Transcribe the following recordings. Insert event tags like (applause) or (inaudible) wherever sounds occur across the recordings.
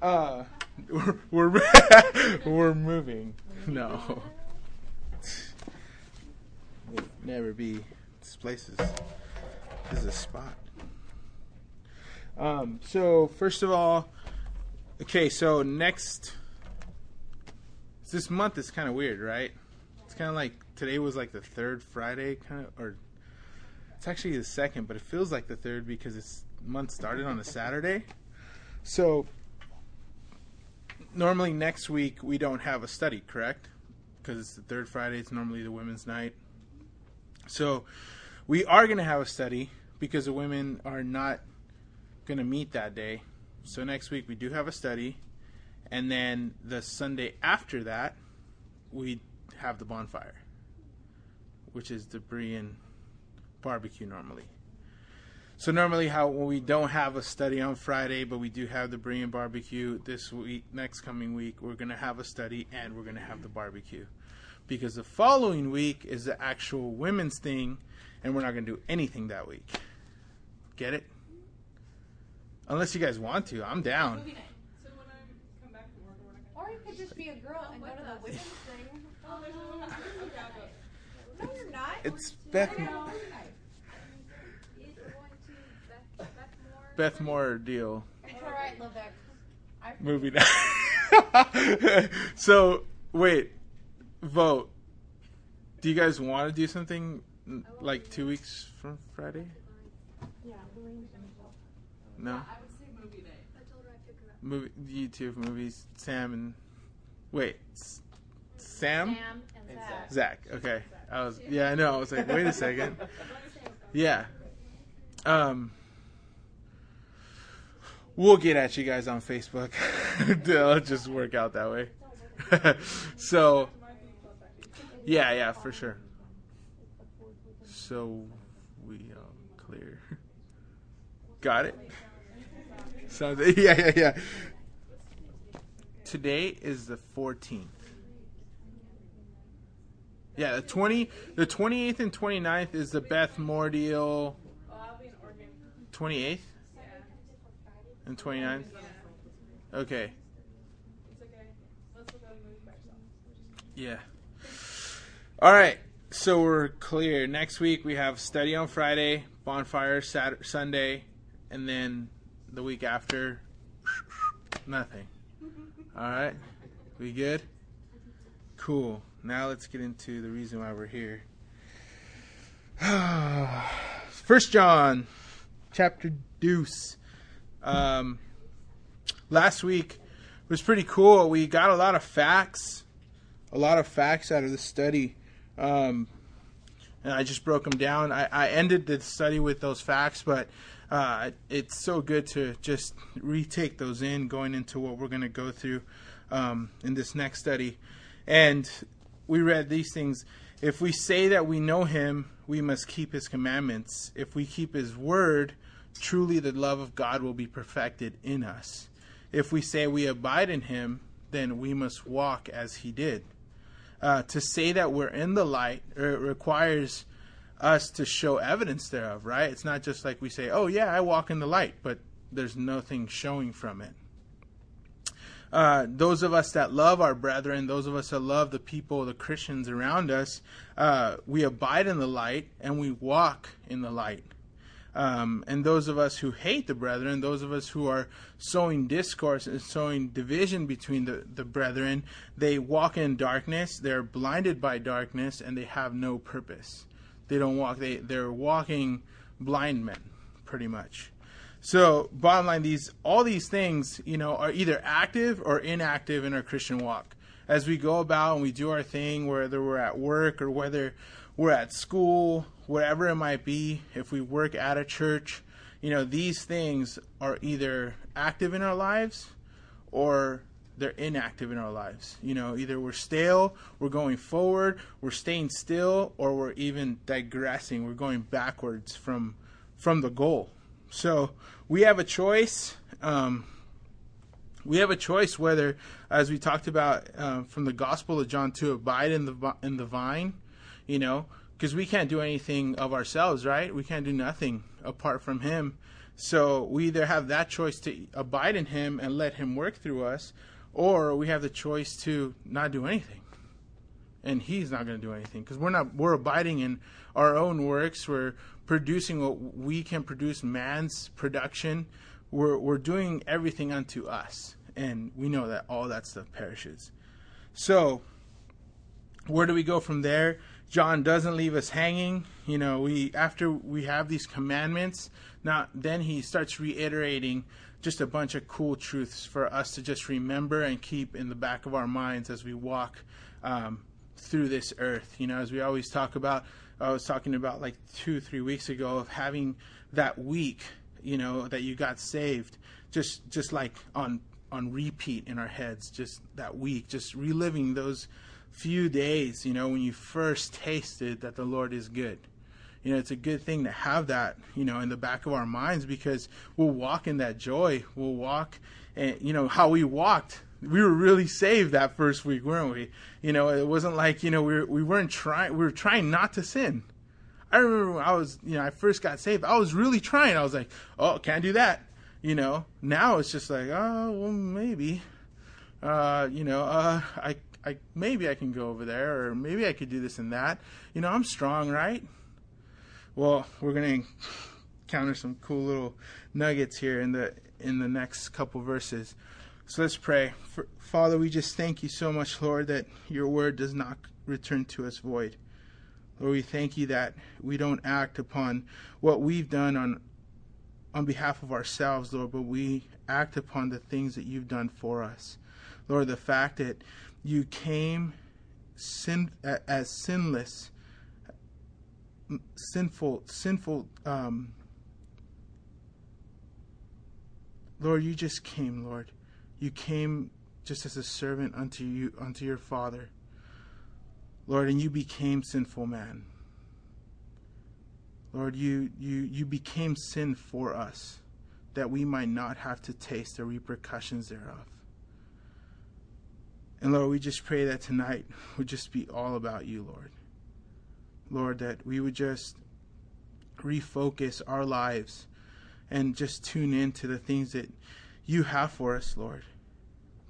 Uh, (laughs) we're we're, (laughs) we're moving. No. We'll never be. This place is this is a spot. Um. So first of all, okay. So next, this month is kind of weird, right? It's kind of like today was like the third Friday, kind of, or it's actually the second, but it feels like the third because this month started on a Saturday. So normally next week we don't have a study, correct? Because it's the third Friday. It's normally the women's night. So we are going to have a study because the women are not going to meet that day. So next week we do have a study, and then the Sunday after that we have the bonfire, which is the Berean barbecue normally. So normally, how when we don't have a study on Friday, but we do have the Berean barbecue this week, next coming week, we're gonna have a study and we're gonna have the barbecue, because the following week is the actual women's thing, and we're not gonna do anything that week. Get it? Unless you guys want to, I'm down. So when I come back from work, we're not Or you could just be a girl and go to the women's thing. Oh, there's no one. I'm just okay, I'll go. No, you're not. It's Beth No. Is going to Beth, Bethmore. Beth Moore deal. It's all right, Levesque. I movie night. (laughs) so wait, vote. Do you guys want to do something like two weeks from Friday? Yeah, No. I would say movie night. I told her I'd pick her up. Movie, YouTube movies. Sam and wait, Sam, Sam and Zach. Zach. Okay, I was yeah, I know. I was like, wait a second. (laughs) Yeah. Um. We'll get at you guys on Facebook. (laughs) It'll just work out that way. (laughs) so, yeah, yeah, for sure. So, we um, clear. (laughs) Got it? Sounds yeah, yeah, yeah. Today is the 14th. Yeah, the 20 the 28th and 29th is the Beth Moore deal. I'll be in Oregon. 28th Yeah. and 29th. Okay. It's okay. Let's look at a movie by yourself. Yeah. All right. So we're clear. Next week we have study on Friday, bonfire Saturday, Sunday, and then the week after, nothing. Mm-hmm. All right. We good? Cool. Now let's get into the reason why we're here. (sighs) First John, chapter deuce. Um, last week was pretty cool. We got a lot of facts, a lot of facts out of the study, um, and I just broke them down. I, I ended the study with those facts, but uh, it's so good to just retake those in going into what we're going to go through um, in this next study. And we read these things. If we say that we know him, we must keep his commandments. If we keep his word, truly the love of God will be perfected in us. If we say we abide in him, then we must walk as he did. Uh, to say that we're in the light uh, requires us to show evidence thereof, right? It's not just like we say, oh, yeah, I walk in the light, but there's nothing showing from it. Uh, those of us that love our brethren, those of us that love the people, the Christians around us, uh, we abide in the light and we walk in the light. Um, and those of us who hate the brethren, those of us who are sowing discourse and sowing division between the, the brethren, they walk in darkness, they're blinded by darkness, and they have no purpose. They don't walk, they, they're walking blind men, pretty much. So, bottom line, these all these things, you know, are either active or inactive in our Christian walk. As we go about and we do our thing, whether we're at work or whether we're at school, whatever it might be, if we work at a church, you know, these things are either active in our lives or they're inactive in our lives. You know, either we're stale, we're going forward, we're staying still, or we're even digressing. We're going backwards from from the goal. So we have a choice. Um, we have a choice whether, as we talked about uh, from the Gospel of John, to abide in the in the vine, you know, because we can't do anything of ourselves, right? We can't do nothing apart from Him. So we either have that choice to abide in Him and let Him work through us, or we have the choice to not do anything. And He's not going to do anything because we're not we're abiding in our own works. We're producing what we can produce, man's production. We're we're doing everything unto us, and we know that all that stuff perishes. So where do we go from there? John doesn't leave us hanging. You know, we after we have these commandments, now then he starts reiterating just a bunch of cool truths for us to just remember and keep in the back of our minds as we walk um, through this earth. You know, as we always talk about, I was talking about like two, three weeks ago of having that week, you know, that you got saved, just just like on on repeat in our heads, just that week, just reliving those few days, you know, when you first tasted that the Lord is good. You know, it's a good thing to have that, you know, in the back of our minds because we'll walk in that joy. We'll walk, and you know how we walked. We were really saved that first week, weren't we? You know, it wasn't like you know we were, we weren't trying. We were trying not to sin. I remember when I was, you know, I first got saved. I was really trying. I was like, oh, can't do that. You know, now it's just like, oh, well, maybe. Uh, you know, uh, I I maybe I can go over there, or maybe I could do this and that. You know, I'm strong, right? Well, we're gonna counter some cool little nuggets here in the in the next couple verses. So let's pray. For, Father, we just thank you so much, Lord, that your word does not return to us void. Lord, we thank you that we don't act upon what we've done on on behalf of ourselves, Lord, but we act upon the things that you've done for us. Lord, the fact that you came sin, as sinless, sinful, sinful. Um, Lord, you just came, Lord. You came just as a servant unto you, unto your Father, Lord, and you became sinful man. Lord, you, you, you became sin for us, that we might not have to taste the repercussions thereof. And Lord, we just pray that tonight would just be all about you, Lord. Lord, that we would just refocus our lives and just tune into the things that you have for us, Lord.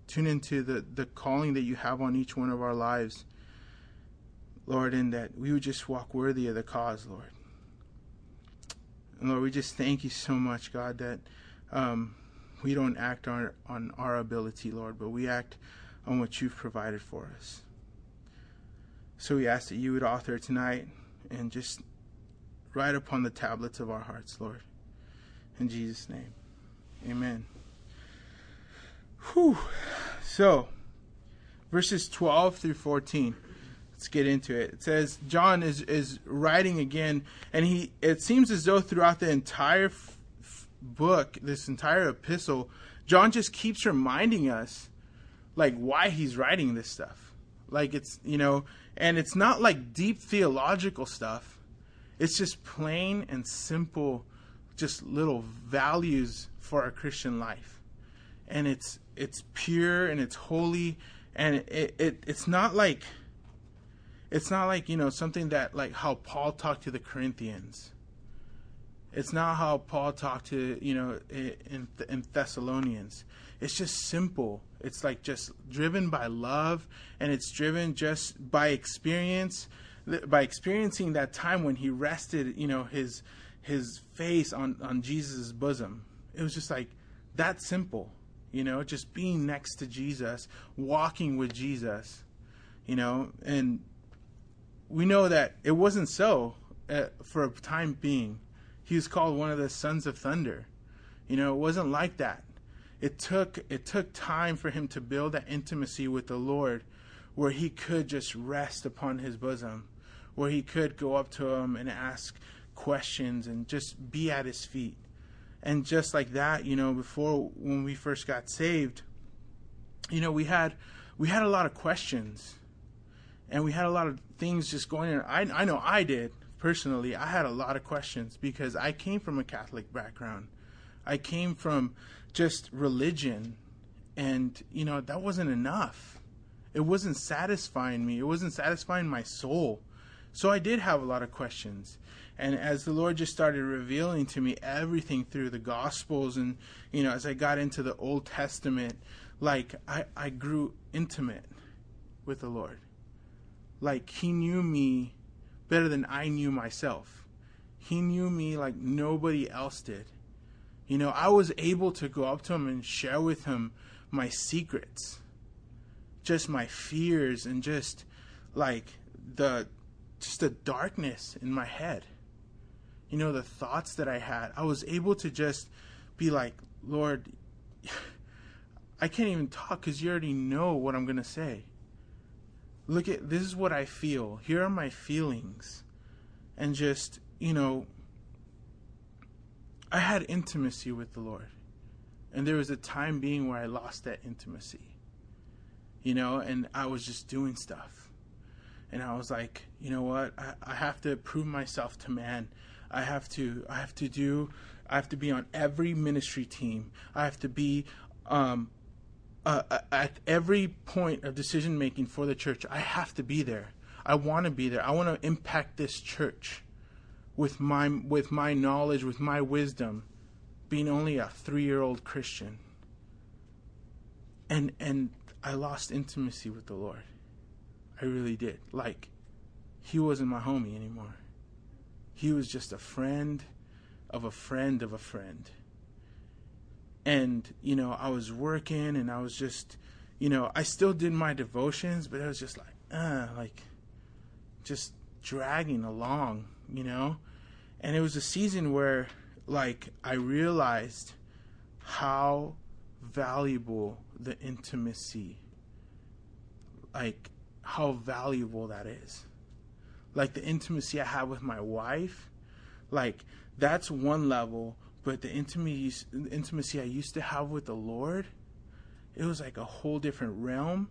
Tune into the, the calling that you have on each one of our lives, Lord, and that we would just walk worthy of the cause, Lord. And Lord, we just thank you so much, God, that um, we don't act on, on our ability, Lord, but we act on what you've provided for us. So we ask that you would author tonight and just write upon the tablets of our hearts, Lord. In Jesus' name, amen. Whew. So, verses 12 through 14. Let's get into it. It says John is is writing again, and he it seems as though throughout the entire f- f- book, this entire epistle, John just keeps reminding us like why he's writing this stuff. Like it's you know, and it's not like deep theological stuff. It's just plain and simple, just little values for a Christian life, and it's it's pure and it's holy, and it, it it's not like it's not like you know something that like how Paul talked to the Corinthians. It's not how Paul talked to you know in in Thessalonians. It's just simple. It's like just driven by love, and it's driven just by experience, by experiencing that time when he rested, you know, his his face on on Jesus' bosom. It was just like that simple, you know, just being next to Jesus, walking with Jesus, you know, and we know that it wasn't so uh, for a time being. He was called one of the sons of thunder. You know, it wasn't like that it took it took time for him to build that intimacy with the Lord where he could just rest upon his bosom, where he could go up to him and ask questions and just be at his feet. And just like that, you know, before when we first got saved, you know, we had we had a lot of questions. And we had a lot of things just going in. I I know I did personally. I had a lot of questions because I came from a Catholic background. I came from just religion and you know that wasn't enough it wasn't satisfying me it wasn't satisfying my soul So I did have a lot of questions. And as the Lord just started revealing to me everything through the Gospels and, you know, as I got into the Old Testament, like I, I grew intimate with the Lord. Like He knew me better than I knew myself. He knew me like nobody else did. You know, I was able to go up to Him and share with Him my secrets, just my fears, and just like the just the darkness in my head you know, the thoughts that I had. I was able to just be like, Lord, (laughs) I can't even talk because you already know what I'm going to say. Look at this is what I feel. Here are my feelings. And just, you know, I had intimacy with the Lord. And there was a time being where I lost that intimacy. You know, and I was just doing stuff. And I was like, you know what? I, I have to prove myself to man I have to I have to do I have to be on every ministry team. I have to be um, uh, uh, at every point of decision making for the church. I have to be there. I want to be there. I want to impact this church with my with my knowledge, with my wisdom, being only a 3-year-old Christian. And and I lost intimacy with the Lord. I really did. Like he wasn't my homie anymore. He was just a friend of a friend of a friend. And, you know, I was working and I was just, you know, I still did my devotions, but it was just like, uh, like, just dragging along, you know? And it was a season where, like, I realized how valuable the intimacy, like, how valuable that is like the intimacy I have with my wife, like that's one level. But the intimacy, intimacy I used to have with the Lord, it was like a whole different realm,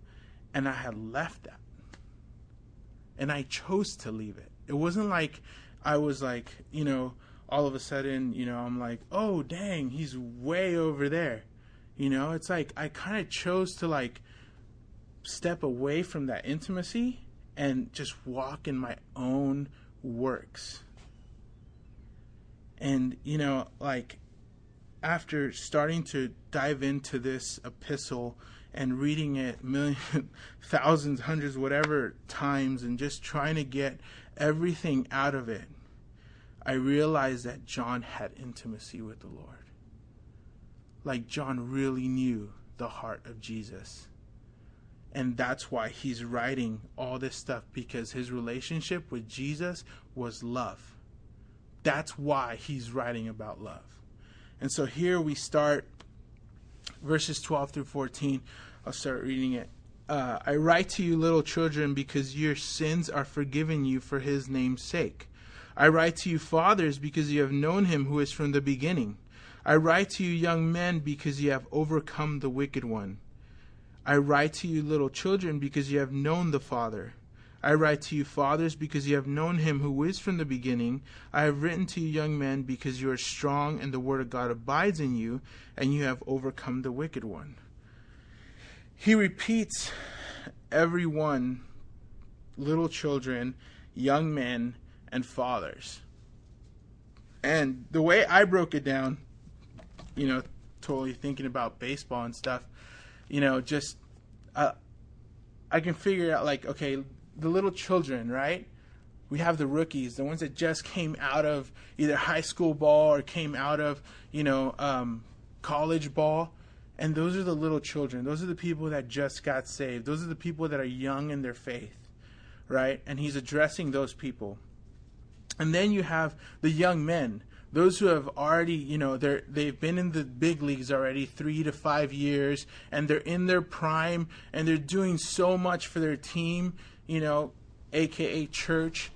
and I had left that, and I chose to leave it. It wasn't like I was like, you know, all of a sudden, you know, I'm like, oh dang, he's way over there. You know, it's like I kind of chose to like step away from that intimacy and just walk in my own works. And, you know, like after starting to dive into this epistle and reading it million, (laughs) thousands, hundreds, whatever times, and just trying to get everything out of it, I realized that John had intimacy with the Lord. Like John really knew the heart of Jesus. And that's why he's writing all this stuff because his relationship with Jesus was love. That's why he's writing about love. And so here we start verses 12 through 14. I'll start reading it. Uh, I write to you, little children, because your sins are forgiven you for his name's sake. I write to you, fathers, because you have known him who is from the beginning. I write to you, young men, because you have overcome the wicked one. I write to you, little children, because you have known the Father. I write to you, fathers, because you have known him who is from the beginning. I have written to you, young men, because you are strong and the word of God abides in you, and you have overcome the wicked one. He repeats everyone, little children, young men, and fathers. And the way I broke it down, you know, totally thinking about baseball and stuff, you know, just uh, I can figure out like okay, the little children, right? We have the rookies, the ones that just came out of either high school ball or came out of you know um, college ball, and those are the little children. Those are the people that just got saved. Those are the people that are young in their faith, right? And he's addressing those people. And then you have the young men those who have already, you know, they're they've been in the big leagues already 3 to 5 years and they're in their prime and they're doing so much for their team, you know, aka church.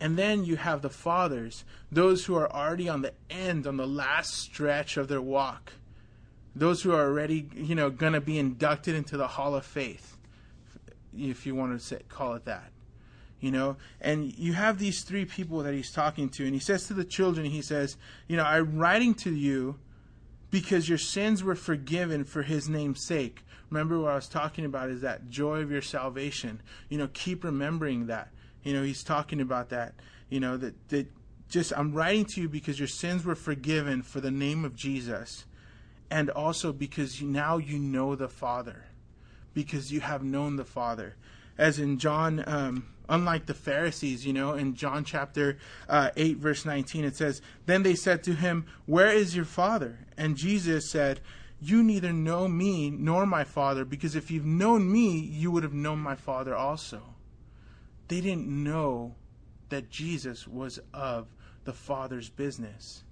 And then you have the fathers, those who are already on the end, on the last stretch of their walk. Those who are already, you know, going to be inducted into the Hall of Faith, if you want to say, call it that you know? And you have these three people that he's talking to and he says to the children he says you know i'm writing to you because your sins were forgiven for his name's sake. Remember what i was talking about is that joy of your salvation. You know keep remembering that. You know, he's talking about that. You know that that just I'm writing to you because your sins were forgiven for the name of Jesus, and also because now you know the Father, because you have known the Father. As in John, um, unlike the Pharisees, you know, in John chapter uh, 8, verse 19, it says, Then they said to him, Where is your Father? And Jesus said, You neither know me nor my Father, because if you've known me, you would have known my Father also. They didn't know that Jesus was of the Father's business.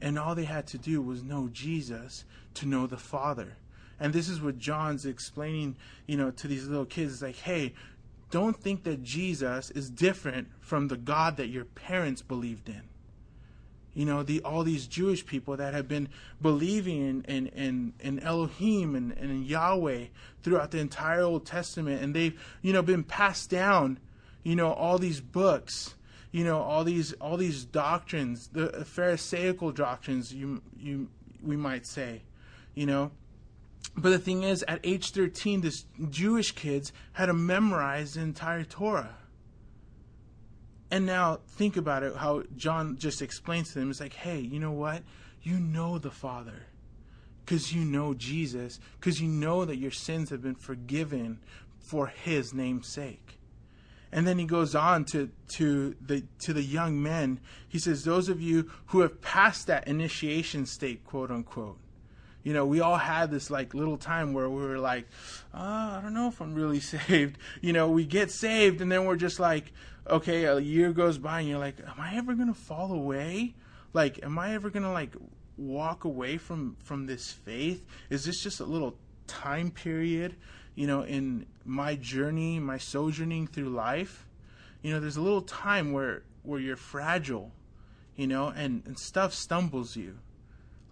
And all they had to do was know Jesus to know the Father. And this is what John's explaining, you know, to these little kids. It's like, hey, don't think that Jesus is different from the God that your parents believed in. You know, the all these Jewish people that have been believing in in, in, in Elohim and, and in Yahweh throughout the entire Old Testament, and they've, you know, been passed down, you know, all these books, you know, all these all these doctrines, the Pharisaical doctrines, you you we might say, you know. But the thing is, at age 13, this Jewish kids had to memorize the entire Torah. And now think about it, how John just explains to them. It's like, hey, you know what? You know the Father because you know Jesus, because you know that your sins have been forgiven for his name's sake. And then he goes on to, to the to the young men. He says, Those of you who have passed that initiation state, quote unquote. You know, we all had this like little time where we were like, oh, I don't know if I'm really (laughs) saved. You know, we get saved and then we're just like, okay, a year goes by and you're like, am I ever gonna fall away? Like, am I ever gonna like walk away from from this faith? Is this just a little time period? You know, in my journey, my sojourning through life, you know, there's a little time where where you're fragile, you know, and, and stuff stumbles you.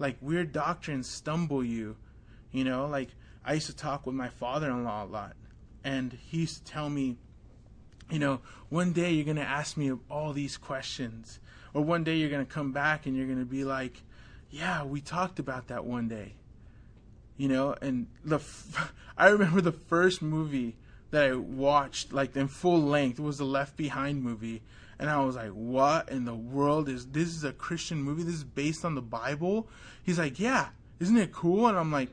Like weird doctrines stumble you, you know, like I used to talk with my father in law a lot, and he used to tell me, you know, one day you're gonna ask me all these questions. Or one day you're gonna come back and you're gonna be like, Yeah, we talked about that one day you know and the f- (laughs) i remember the first movie that i watched like in full length was the left behind movie. And i was like what in the world is this is a christian movie? This is based on the bible? He's like yeah isn't it cool? And i'm like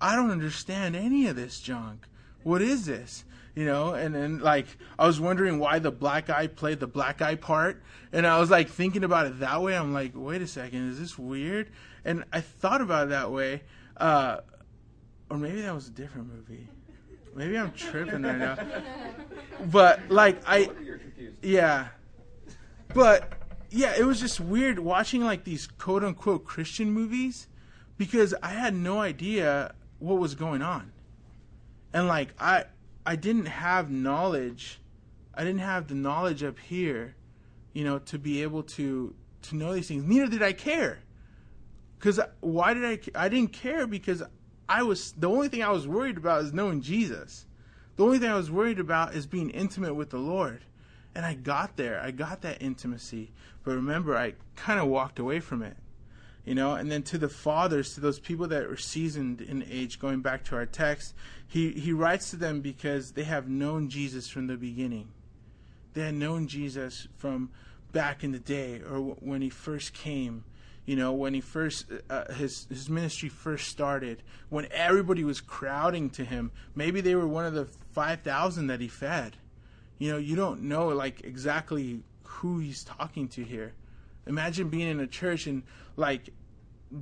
i don't understand any of this junk. What is this? You know and then like i was wondering why the black guy played the black guy part. And i was like thinking about it that way. I'm like wait a second is this weird? And i thought about it that way uh, or maybe that was a different movie. Maybe I'm tripping right now. But like I, yeah, but yeah, it was just weird watching like these quote unquote Christian movies because I had no idea what was going on, and like I, I didn't have knowledge, I didn't have the knowledge up here, you know, to be able to to know these things. Neither did I care. Because why did I? I didn't care because I was the only thing I was worried about is knowing Jesus. The only thing I was worried about is being intimate with the Lord. And I got there. I got that intimacy. But remember, I kind of walked away from it. You know, and then to the fathers, to those people that were seasoned in age, going back to our text, he, he writes to them because they have known Jesus from the beginning. They had known Jesus from back in the day or when he first came you know when he first uh, his his ministry first started when everybody was crowding to him maybe they were one of the 5000 that he fed. You know you don't know like exactly who he's talking to here. Imagine being in a church and like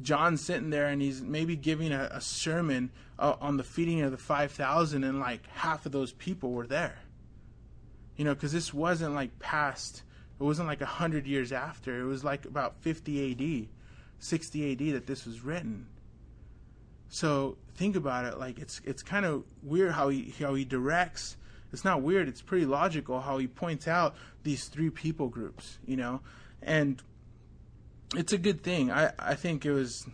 John sitting there and he's maybe giving a, a sermon uh, on the feeding of the 5000 and like half of those people were there. You know because this wasn't like past it wasn't like 100 years after. It was like about 50 AD, 60 AD that this was written. So think about it. Like it's it's kind of weird how he how he directs. It's not weird. It's pretty logical how he points out these three people groups. You know, and it's a good thing. I I think it was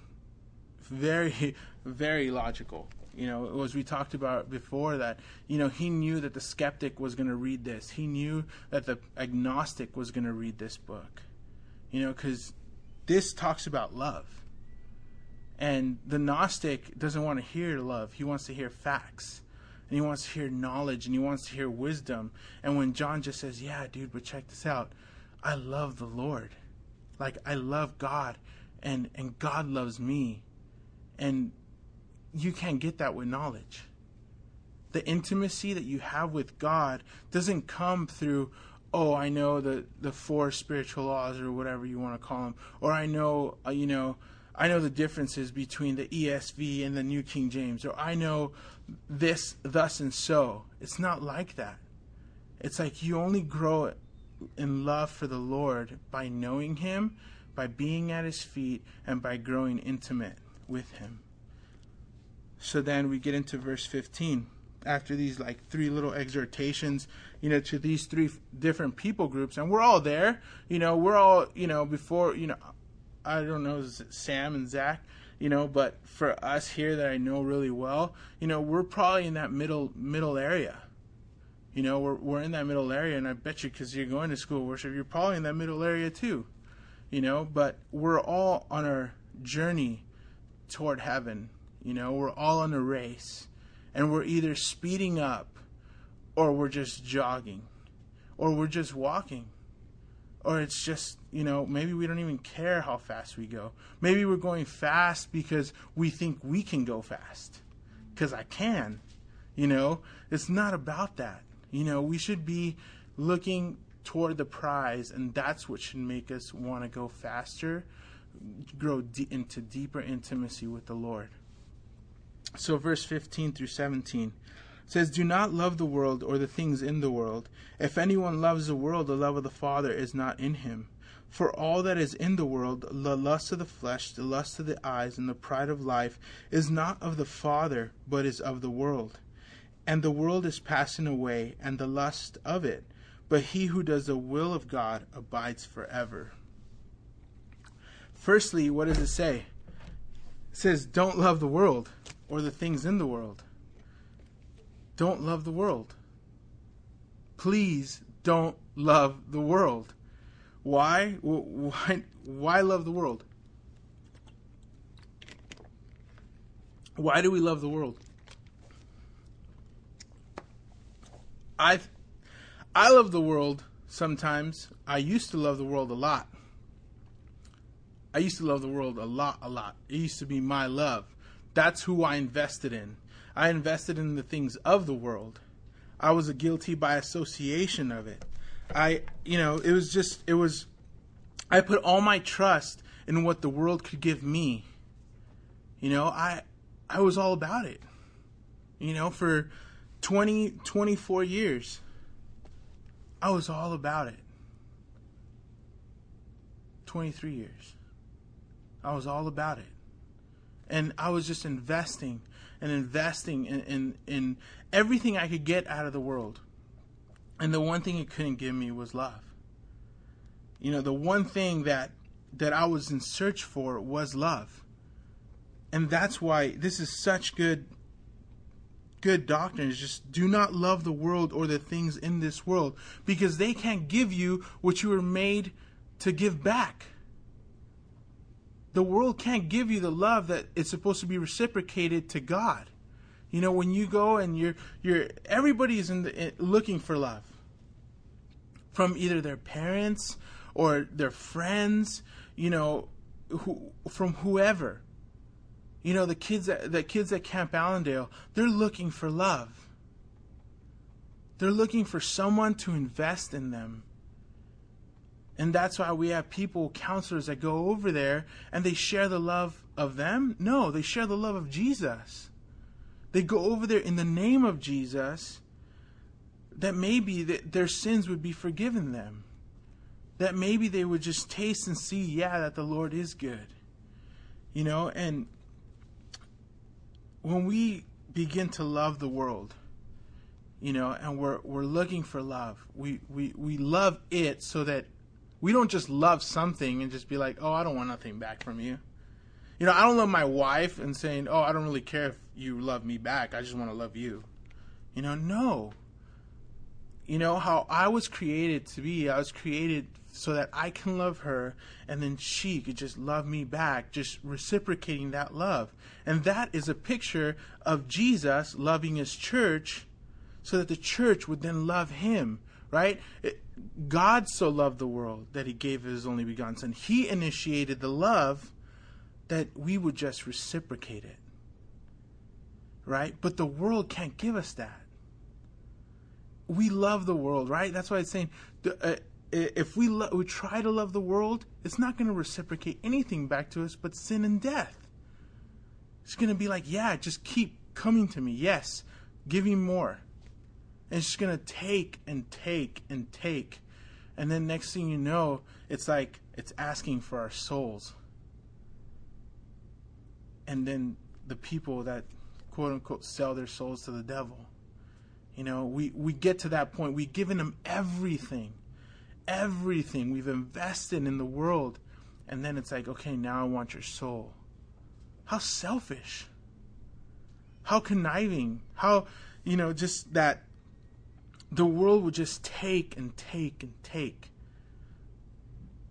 very very logical you know, as we talked about before, that you know he knew that the skeptic was going to read this. He knew that the agnostic was going to read this book. You know, because this talks about love, and the Gnostic doesn't want to hear love. He wants to hear facts, and he wants to hear knowledge and he wants to hear wisdom. And when John just says, "Yeah, dude, but check this out. I love the Lord. Like I love God and and God loves me." And you can't get that with knowledge. The intimacy that you have with God doesn't come through oh, I know the the four spiritual laws or whatever you want to call them, or I know, uh, you know, I know the differences between the ESV and the New King James, or I know this, thus, and so. It's not like that. It's like you only grow in love for the Lord by knowing Him, by being at His feet, and by growing intimate with Him. So then we get into verse 15 after these like three little exhortations, you know, to these three f- different people groups, and we're all there. You know, we're all, you know, before, you know, I don't know, Sam and Zach, you know, but for us here that I know really well, you know, we're probably in that middle middle area. You know, we're we're in that middle area, and I bet you because you're going to school worship, you're probably in that middle area too. You know, but we're all on our journey toward heaven. You know, we're all on a race and we're either speeding up or we're just jogging or we're just walking or it's just you know maybe we don't even care how fast we go. Maybe we're going fast because we think we can go fast because i can you know? It's not about that you know? We should be looking toward the prize and that's what should make us want to go faster grow into deeper intimacy with the lord so, verse 15 through 17 says, Do not love the world or the things in the world. If anyone loves the world, the love of the Father is not in him. For all that is in the world, the lust of the flesh, the lust of the eyes, and the pride of life, is not of the Father, but is of the world. And the world is passing away, and the lust of it. But he who does the will of God abides forever. Firstly, what does it say? It says, Don't love the world or the things in the world. Don't love the world. Please don't love the world. Why? Why? Why love the world? Why do we love the world? I I love the world sometimes. I used to love the world a lot. I used to love the world a lot, a lot. It used to be my love. That's who I invested in. I invested in the things of the world. I was a guilty by association of it. I, you know, it was just, it was, I put all my trust in what the world could give me. You know, I, I was all about it. You know, for 20, 24 years, I was all about it. 23 years. I was all about it and I was just investing and investing in, in, in everything I could get out of the world. And the one thing it couldn't give me was love. You know, the one thing that that I was in search for was love. And that's why this is such good good doctrine is just do not love the world or the things in this world because they can't give you what you were made to give back the world can't give you the love that it's supposed to be reciprocated to God. You know, when you go and you're you're everybody's in the, looking for love from either their parents or their friends, you know, who, from whoever. You know, the kids at, the kids at Camp Allendale, they're looking for love. They're looking for someone to invest in them and that's why we have people, counselors that go over there and they share the love of them. No, they share the love of Jesus. They go over there in the name of Jesus that maybe that their sins would be forgiven them. That maybe they would just taste and see, yeah, that the Lord is good. You know, and when we begin to love the world, you know, and we're we're looking for love. We we we love it so that we don't just love something and just be like, oh, I don't want nothing back from you. You know, I don't love my wife and saying, oh, I don't really care if you love me back. I just want to love you. You know, no. You know, how I was created to be, I was created so that I can love her and then she could just love me back, just reciprocating that love. And that is a picture of Jesus loving his church so that the church would then love him, right? It, God so loved the world that he gave his only begotten son. He initiated the love that we would just reciprocate it. Right? But the world can't give us that. We love the world, right? That's why it's saying uh, if we, lo- we try to love the world, it's not going to reciprocate anything back to us but sin and death. It's going to be like, yeah, just keep coming to me. Yes, give me more. And it's just going to take and take and take. And then next thing you know, it's like it's asking for our souls. And then the people that quote unquote sell their souls to the devil. You know, we, we get to that point. We've given them everything. Everything. We've invested in the world. And then it's like, okay, now I want your soul. How selfish. How conniving. How, you know, just that the world would just take and take and take.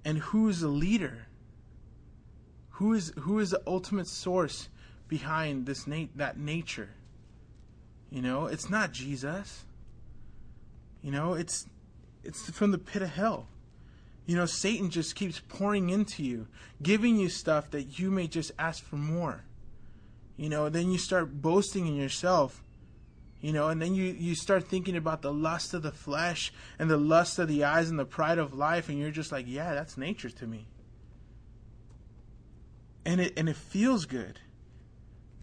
And who's the leader? Who is who is the ultimate source behind this na- that nature? You know, it's not Jesus. You know, it's it's from the pit of hell. You know, Satan just keeps pouring into you, giving you stuff that you may just ask for more. You know, then you start boasting in yourself you know, and then you, you start thinking about the lust of the flesh and the lust of the eyes and the pride of life, and you're just like, yeah, that's nature to me. And it and it feels good.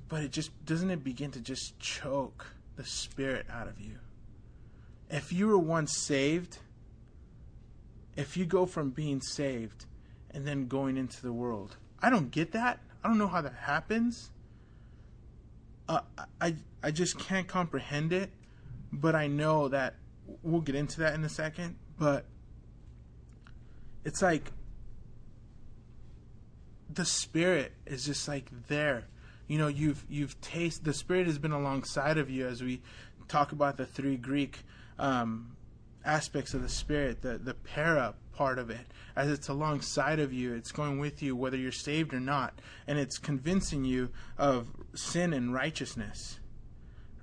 But it just doesn't it begin to just choke the spirit out of you. If you were once saved, if you go from being saved and then going into the world, I don't get that. I don't know how that happens uh, I I just can't comprehend it, but I know that we'll get into that in a second. But it's like the spirit is just like there. You know, you've you've tasted the spirit has been alongside of you as we talk about the three Greek um, aspects of the spirit, the the para part of it, as it's alongside of you, it's going with you whether you're saved or not, and it's convincing you of sin and righteousness,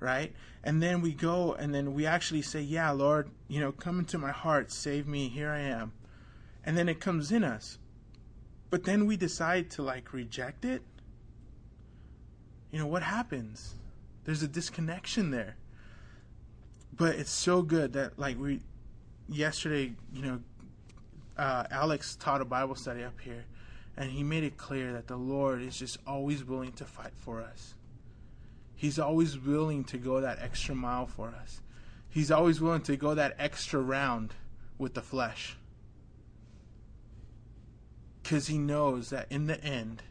right? And then we go and then we actually say, "Yeah, Lord, you know, come into my heart, save me, here I am," and then it comes in us, but then we decide to like reject it. You know what happens? There's a disconnection there. But it's so good that like we yesterday you know uh, Alex taught a Bible study up here, and he made it clear that the Lord is just always willing to fight for us. He's always willing to go that extra mile for us. He's always willing to go that extra round with the flesh. Because he knows that in the end,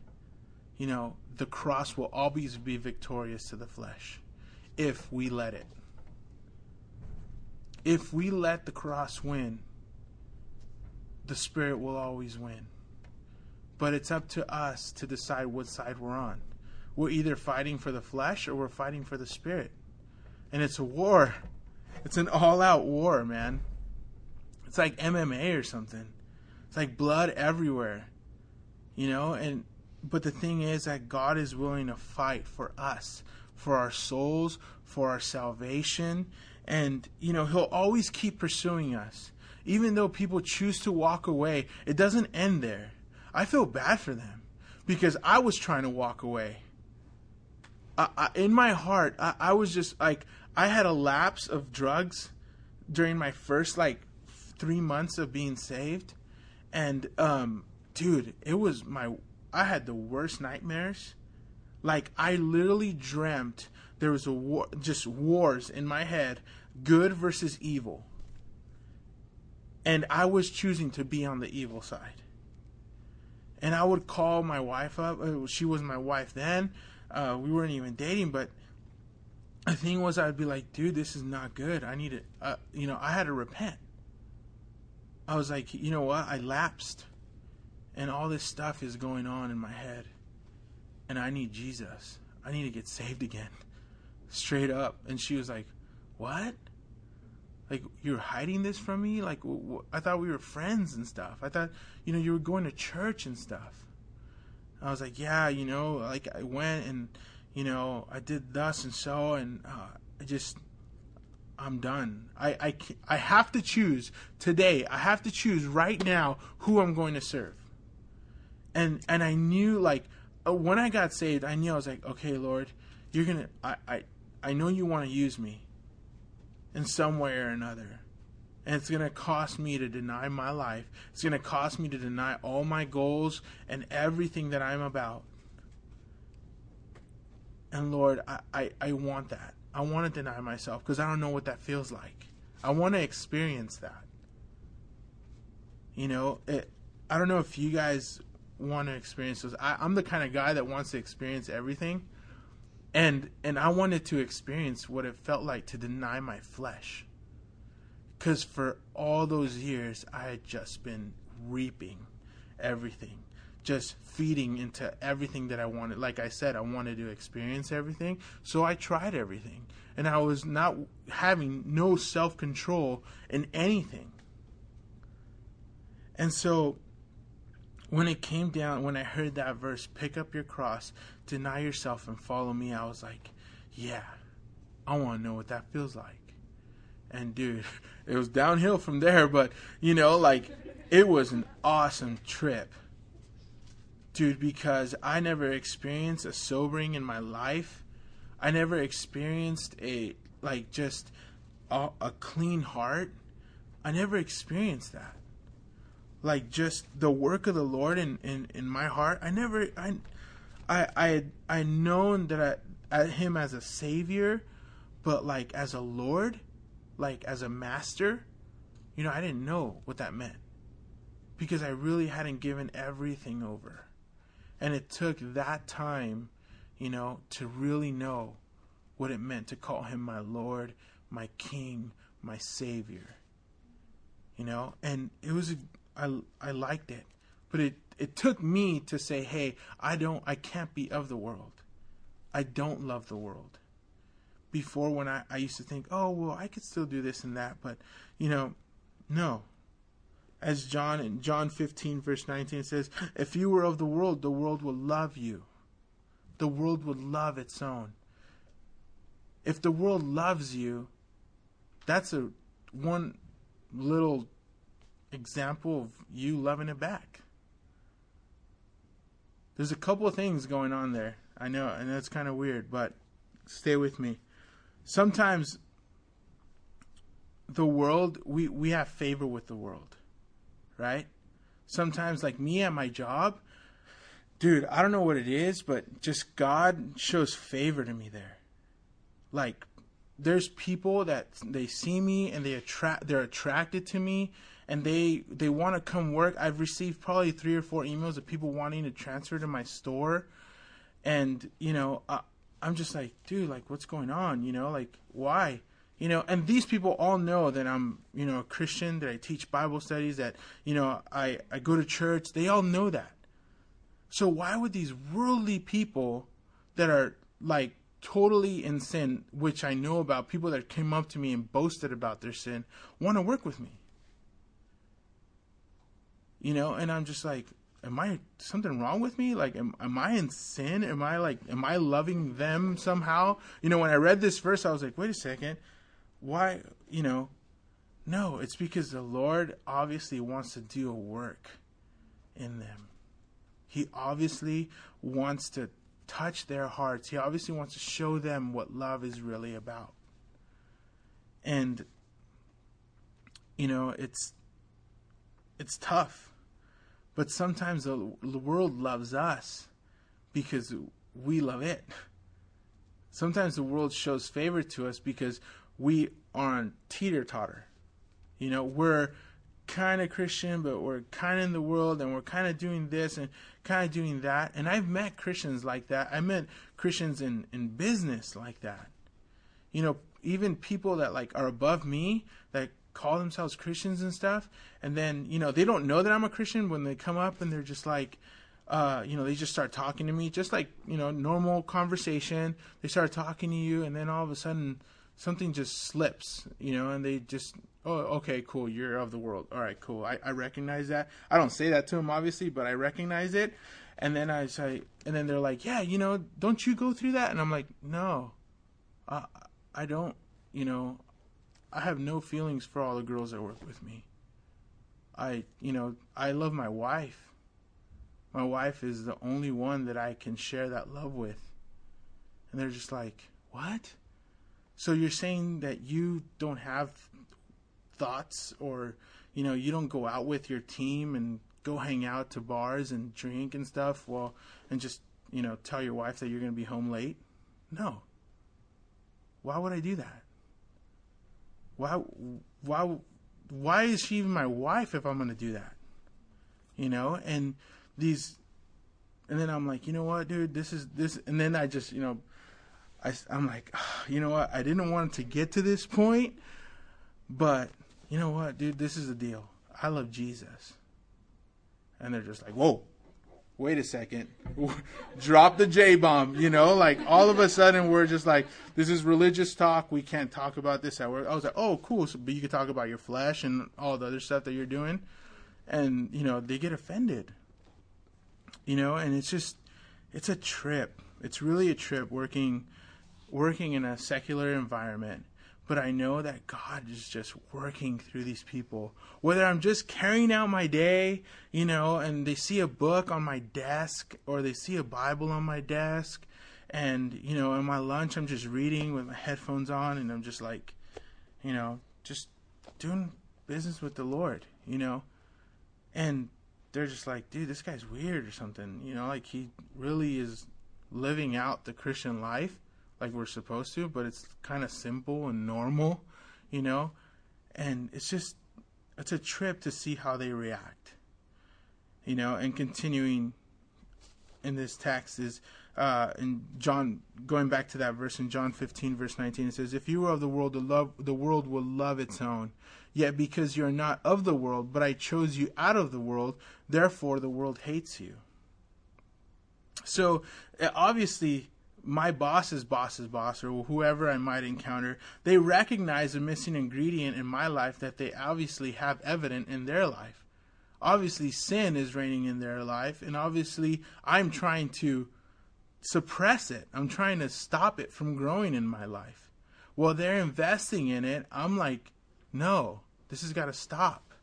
you know, the cross will always be victorious to the flesh if we let it. If we let the cross win, the Spirit will always win. But it's up to us to decide what side we're on. We're either fighting for the flesh or we're fighting for the Spirit. And it's a war. It's an all out war, man. It's like MMA or something. It's like blood everywhere. You know, and but the thing is that God is willing to fight for us, for our souls, for our salvation, and you know, he'll always keep pursuing us even though people choose to walk away, it doesn't end there. I feel bad for them because I was trying to walk away. I, I, in my heart, I, I was just like, I had a lapse of drugs during my first like three months of being saved. And, um, dude, it was my, I had the worst nightmares. Like, I literally dreamt there was a war, just wars in my head, good versus evil and I was choosing to be on the evil side. And I would call my wife up. Uh, she was my wife then. Uh, we weren't even dating, but the thing was, I'd be like, dude, this is not good. I need to, uh, you know, I had to repent. I was like, you know what? I lapsed. And all this stuff is going on in my head. And I need Jesus. I need to get saved again. (laughs) Straight up. And she was like, what? Like you're hiding this from me? Like I thought we were friends and stuff. I thought you know you were going to church and stuff. I was like yeah you know like i went and you know i did thus and so and uh, i just i'm done. I, I i have to choose today. I have to choose right now who i'm going to serve. And and i knew like uh, when i got saved i knew i was like okay lord you're gonna i i, I know you want to use me in some way or another. And it's going to cost me to deny my life. It's going to cost me to deny all my goals and everything that I'm about. And Lord, I, I, I want that. I want to deny myself because I don't know what that feels like. I want to experience that. You know, it, I don't know if you guys want to experience this. I, I'm the kind of guy that wants to experience everything and and I wanted to experience what it felt like to deny my flesh. Cuz for all those years I had just been reaping everything, just feeding into everything that I wanted. Like I said, I wanted to experience everything, so I tried everything. And I was not having no self-control in anything. And so when it came down, when I heard that verse, pick up your cross, deny yourself, and follow me, I was like, yeah, I want to know what that feels like. And dude, (laughs) it was downhill from there, but you know, like, it was an awesome trip. Dude, because I never experienced a sobering in my life. I never experienced a, like, just a, a clean heart. I never experienced that like just the work of the Lord in, in, in my heart. I never I I I had I known that I at him as a savior, but like as a Lord, like as a master, you know, I didn't know what that meant. Because I really hadn't given everything over. And it took that time, you know, to really know what it meant to call him my Lord, my King, my Savior. You know, and it was a I I liked it, but it it took me to say, "Hey, I don't I can't be of the world. I don't love the world." Before when I I used to think, "Oh, well, I could still do this and that," but you know, no. As John in John 15 verse 19 says, "If you were of the world, the world will love you. The world would love its own." If the world loves you, that's a one little example of you loving it back. There's a couple of things going on there. I know, and that's kind of weird, but stay with me. Sometimes the world, we, we have favor with the world, right? Sometimes, like me at my job, dude, I don't know what it is, but just God shows favor to me there. Like, there's people that they see me and they attract, they're attracted to me and they they want to come work. I've received probably three or four emails of people wanting to transfer to my store, and you know, uh, I'm just like, dude, like, what's going on? You know, like, why? You know, and these people all know that I'm, you know, a Christian, that I teach Bible studies, that you know, I I go to church. They all know that. So why would these worldly people that are like totally in sin, which I know about, people that came up to me and boasted about their sin, want to work with me? You know and i'm just like am i something wrong with me? Like am, am i in sin? Am i like am i loving them somehow? You know when i read this verse i was like wait a second. Why you know no it's because the lord obviously wants to do a work in them. He obviously wants to touch their hearts. He obviously wants to show them what love is really about. And you know it's it's tough but sometimes the, the world loves us because we love it. Sometimes the world shows favor to us because we are on teeter totter. You know, we're kind of Christian, but we're kind of in the world and we're kind of doing this and kind of doing that. And I've met Christians like that. I met Christians in, in business like that. You know, even people that like are above me call themselves Christians and stuff, and then you know they don't know that I'm a Christian when they come up and they're just like, uh, you know, they just start talking to me, just like you know normal conversation. They start talking to you, and then all of a sudden, something just slips, you know, and they just, oh, okay, cool, you're of the world. All right, cool. I, I recognize that. I don't say that to them, obviously, but I recognize it. And then I say, and then they're like, yeah, you know, don't you go through that? And I'm like, no, I, I don't, you know, I have no feelings for all the girls that work with me. I, you know, I love my wife. My wife is the only one that I can share that love with. And they're just like, what? So you're saying that you don't have thoughts or, you know, you don't go out with your team and go hang out to bars and drink and stuff, well, and just, you know, tell your wife that you're going to be home late? No. Why would I do that? Why why why is she even my wife if I'm going to do that? You know, and these and then I'm like, you know what, dude, this is this and then I just, you know, I I'm like, oh, you know what? I didn't want to get to this point, but you know what, dude, this is the deal. I love Jesus. And they're just like, "Whoa, wait a second, (laughs) drop the J bomb, you know, like all of a sudden we're just like, this is religious talk. We can't talk about this at work. I was like, oh, cool. So, but you can talk about your flesh and all the other stuff that you're doing. And, you know, they get offended, you know, and it's just, it's a trip. It's really a trip working, working in a secular environment but I know that God is just working through these people. Whether I'm just carrying out my day, you know, and they see a book on my desk or they see a Bible on my desk, and, you know, in my lunch, I'm just reading with my headphones on, and I'm just like, you know, just doing business with the Lord, you know, and they're just like, dude, this guy's weird or something, you know, like he really is living out the Christian life like we're supposed to, but it's kind of simple and normal, you know? And it's just, it's a trip to see how they react, you know? And continuing in this text is, uh, in John, going back to that verse in John 15, verse 19, it says, If you were of the world, the, love, the world will love its own. Yet because you're not of the world, but I chose you out of the world, therefore the world hates you. So obviously, my boss's boss's boss or whoever I might encounter, they recognize a missing ingredient in my life that they obviously have evident in their life. Obviously, sin is reigning in their life, and obviously, I'm trying to suppress it. I'm trying to stop it from growing in my life. While they're investing in it, I'm like, no, this has got to stop.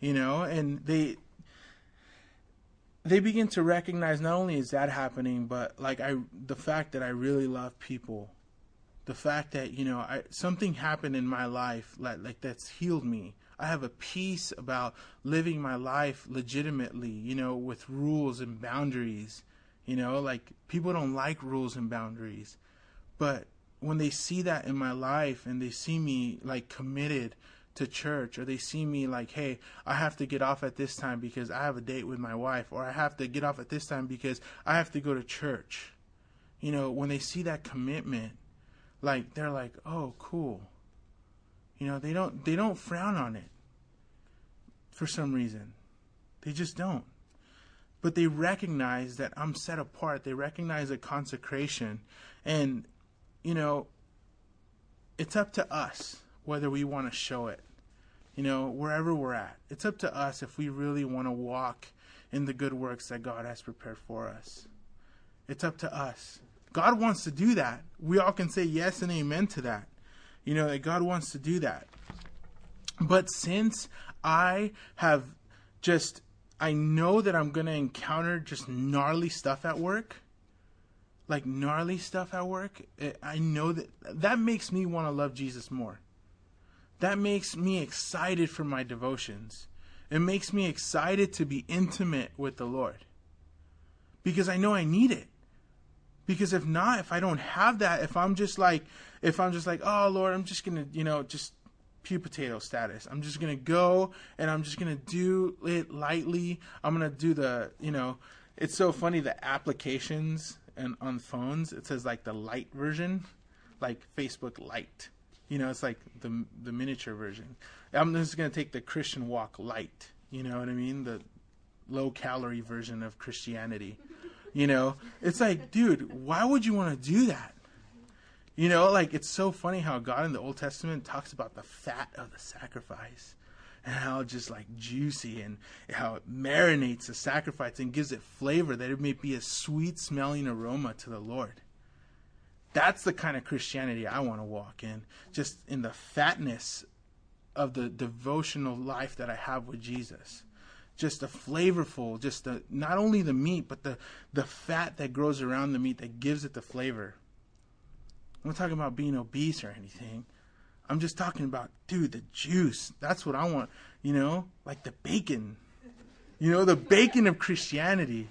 You know, and they they begin to recognize not only is that happening, but like I, the fact that I really love people, the fact that you know I, something happened in my life like like that's healed me. I have a peace about living my life legitimately, you know, with rules and boundaries. You know, like people don't like rules and boundaries, but when they see that in my life and they see me like committed to church or they see me like, hey, I have to get off at this time because I have a date with my wife, or I have to get off at this time because I have to go to church. You know, when they see that commitment, like they're like, oh, cool. You know, they don't they don't frown on it for some reason. They just don't. But they recognize that I'm set apart. They recognize a consecration. And, you know, it's up to us whether we want to show it you know, wherever we're at. It's up to us if we really want to walk in the good works that God has prepared for us. It's up to us. God wants to do that. We all can say yes and amen to that. You know, that God wants to do that. But since I have just, I know that I'm going to encounter just gnarly stuff at work, like gnarly stuff at work, eh, I know that that makes me want to love Jesus more that makes me excited for my devotions. It makes me excited to be intimate with the Lord. Because I know I need it. Because if not, if I don't have that, if I'm just like, if I'm just like, oh Lord, I'm just gonna, you know, just pew potato status. I'm just gonna go and I'm just gonna do it lightly. I'm gonna do the, you know, it's so funny the applications and on phones it says like the light version, like Facebook Lite you know, it's like the the miniature version. I'm just gonna take the Christian walk light. You know what I mean? The low calorie version of Christianity. You know, it's like, dude, why would you want to do that? You know, like it's so funny how God in the Old Testament talks about the fat of the sacrifice and how just like juicy and how it marinates the sacrifice and gives it flavor that it may be a sweet smelling aroma to the Lord. That's the kind of Christianity I want to walk in, just in the fatness of the devotional life that I have with Jesus. Just the flavorful, just the not only the meat, but the the fat that grows around the meat that gives it the flavor. I'm not talking about being obese or anything. I'm just talking about, dude, the juice. That's what I want. You know, like the bacon. You know, the bacon of Christianity.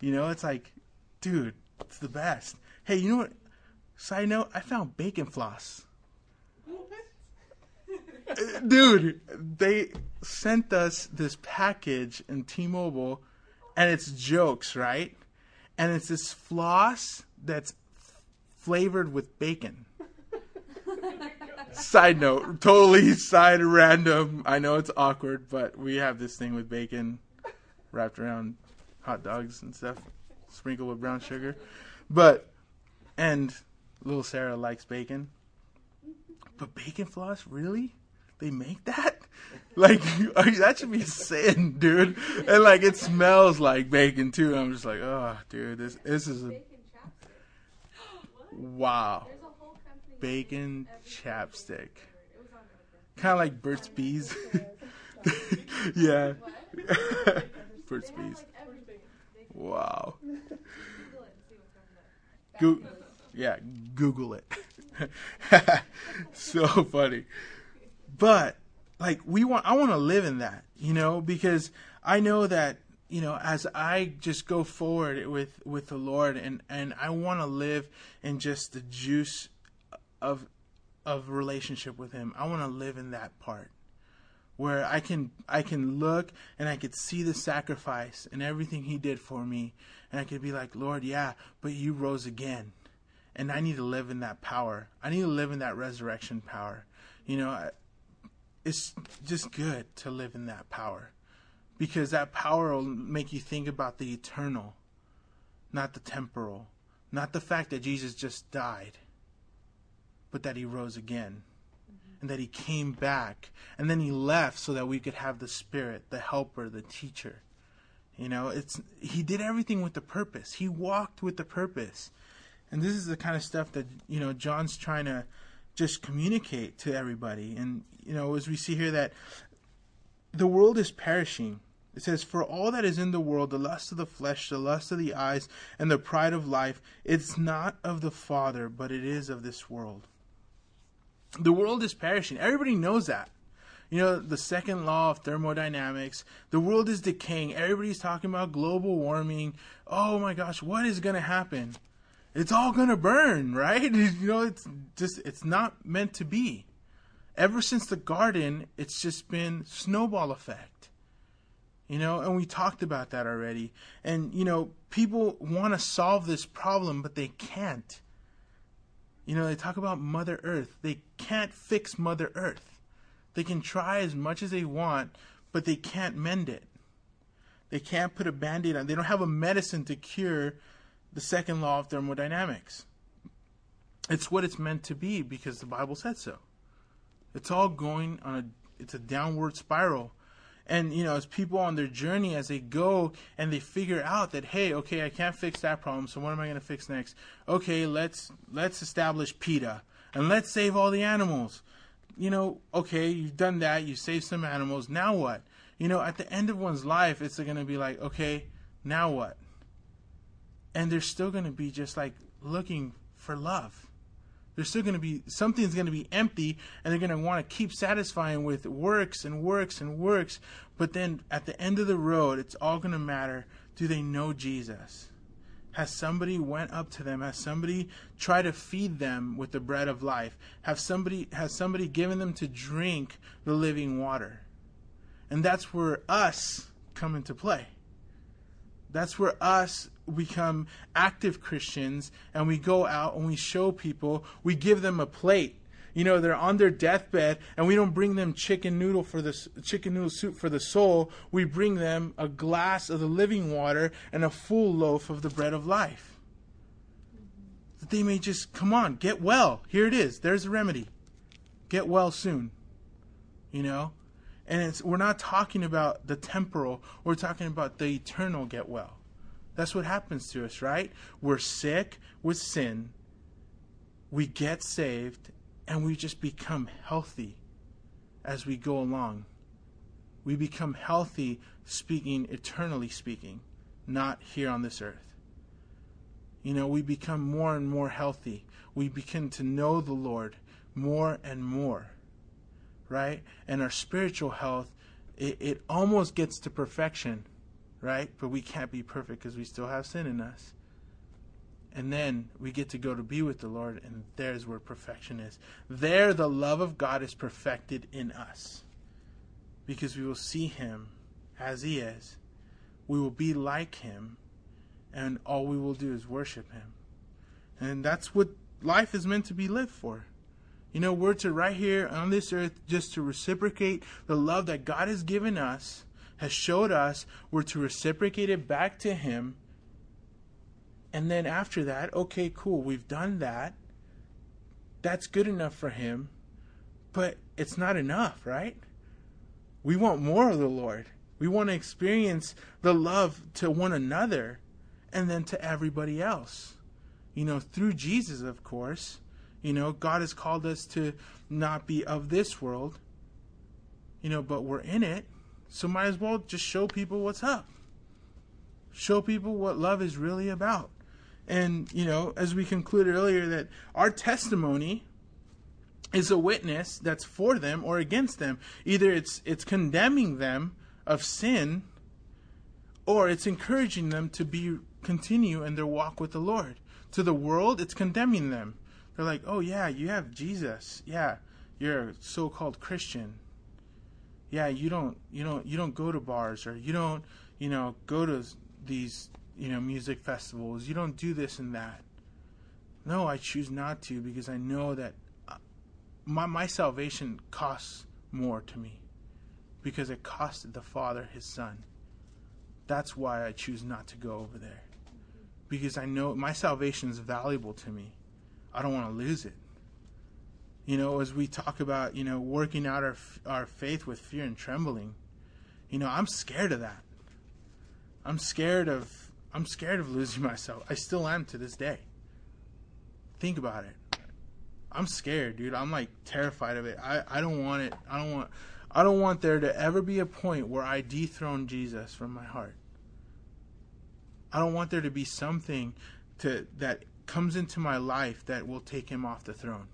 You know, it's like, dude, it's the best. Hey, you know what? Side note, I found bacon floss. Uh, dude, they sent us this package in T-Mobile, and it's jokes, right? And it's this floss that's f- flavored with bacon. (laughs) side note, totally side random. I know it's awkward, but we have this thing with bacon wrapped around hot dogs and stuff, sprinkled with brown sugar. But and little Sarah likes bacon. But bacon floss, really? They make that? (laughs) Like (laughs) that should be a sin, dude. And like it smells like bacon too. I'm just like, oh, dude, this this is a Bacon chapstick. (gasps) wow. There's a whole company. Bacon chapstick. It was on Oprah. Kind of like Burt's Bees. (laughs) yeah. Burt's Bees. like everything. They can Wow. Google it and see what's on there. Go- yeah, Google it. (laughs) so funny. But like we want I want to live in that, you know, because I know that, you know, as I just go forward with with the Lord and and I want to live in just the juice of of relationship with him. I want to live in that part where I can I can look and I could see the sacrifice and everything he did for me and I could be like, "Lord, yeah, but you rose again." And I need to live in that power. I need to live in that resurrection power. You know, it's just good to live in that power because that power will make you think about the eternal, not the temporal, not the fact that Jesus just died, but that he rose again and that he came back and then he left so that we could have the spirit, the helper, the teacher. You know, it's he did everything with the purpose. He walked with the purpose. And this is the kind of stuff that, you know, John's trying to just communicate to everybody. And, you know, as we see here that the world is perishing. It says, For all that is in the world, the lust of the flesh, the lust of the eyes, and the pride of life, it's not of the Father, but it is of this world. The world is perishing. Everybody knows that. You know, the second law of thermodynamics, the world is decaying. Everybody's talking about global warming. Oh my gosh, what is going to happen? It's all to burn, right? (laughs) You know, it's just, it's not meant to be. Ever since the garden, it's just been snowball effect. You know, and we talked about that already. And, you know, people want to solve this problem, but they can't. You know, they talk about Mother Earth. They can't fix Mother Earth. They can try as much as they want, but they can't mend it. They can't put a band aid on. They don't have a medicine to cure the second law of thermodynamics. It's what it's meant to be because the Bible said so. It's all going on a it's a downward spiral. And you know, as people on their journey as they go and they figure out that hey, okay, I can't fix that problem, so what am I going to fix next? Okay, let's let's establish PETA and let's save all the animals. You know, okay, you've done that, you saved some animals. Now what? You know, at the end of one's life, it's going to be like, okay, now what? And they're still going to be just like looking for love. They're still going to be something's going to be empty, and they're going to want to keep satisfying with works and works and works. But then at the end of the road, it's all going to matter. Do they know Jesus? Has somebody went up to them? Has somebody tried to feed them with the bread of life? Have somebody has somebody given them to drink the living water? And that's where us come into play. That's where us become active Christians and we go out and we show people, we give them a plate. You know, they're on their deathbed and we don't bring them chicken noodle for the chicken noodle soup for the soul. We bring them a glass of the living water and a full loaf of the bread of life. that they may just come on, get well. Here it is. There's a remedy. Get well soon. You know? And we're not talking about the temporal, we're talking about the eternal get well. That's what happens to us, right? We're sick with sin. We get saved and we just become healthy as we go along. We become healthy speaking eternally speaking, not here on this earth. You know, we become more and more healthy. We begin to know the Lord more and more, right? And our spiritual health, it, it almost gets to perfection, right? But we can't be perfect because we still have sin in us. And then we get to go to be with the Lord, and there's where perfection is. There, the love of God is perfected in us because we will see Him as He is. We will be like Him, and all we will do is worship Him. And that's what life is meant to be lived for. You know, we're to right here on this earth just to reciprocate the love that God has given us, has showed us. We're to reciprocate it back to Him. And then after that, okay, cool, we've done that. That's good enough for Him. But it's not enough, right? We want more of the Lord. We want to experience the love to one another and then to everybody else. You know, through Jesus, of course. You know, God has called us to not be of this world, you know, but we're in it. So might as well just show people what's up. Show people what love is really about. And, you know, as we concluded earlier, that our testimony is a witness that's for them or against them. Either it's it's condemning them of sin or it's encouraging them to be continue in their walk with the Lord. To the world, it's condemning them. They're like, "Oh yeah, you have Jesus. Yeah, you're a so-called Christian. Yeah, you don't you don't you don't go to bars or you don't, you know, go to these, you know, music festivals. You don't do this and that." No, I choose not to because I know that uh, my, my salvation costs more to me because it costed the Father his Son. That's why I choose not to go over there. Because I know my salvation is valuable to me. I don't want to lose it. You know, as we talk about, you know, working out our, our faith with fear and trembling, you know, I'm scared of that. I'm scared of I'm scared of losing (laughs) myself. I still am to this day. Think about it. I'm scared, dude. I'm like terrified of it. I, I don't want it. I don't want I don't want there to ever be a point where I dethrone Jesus from my heart. I don't want there to be something to that comes into my life that will take him off the throne.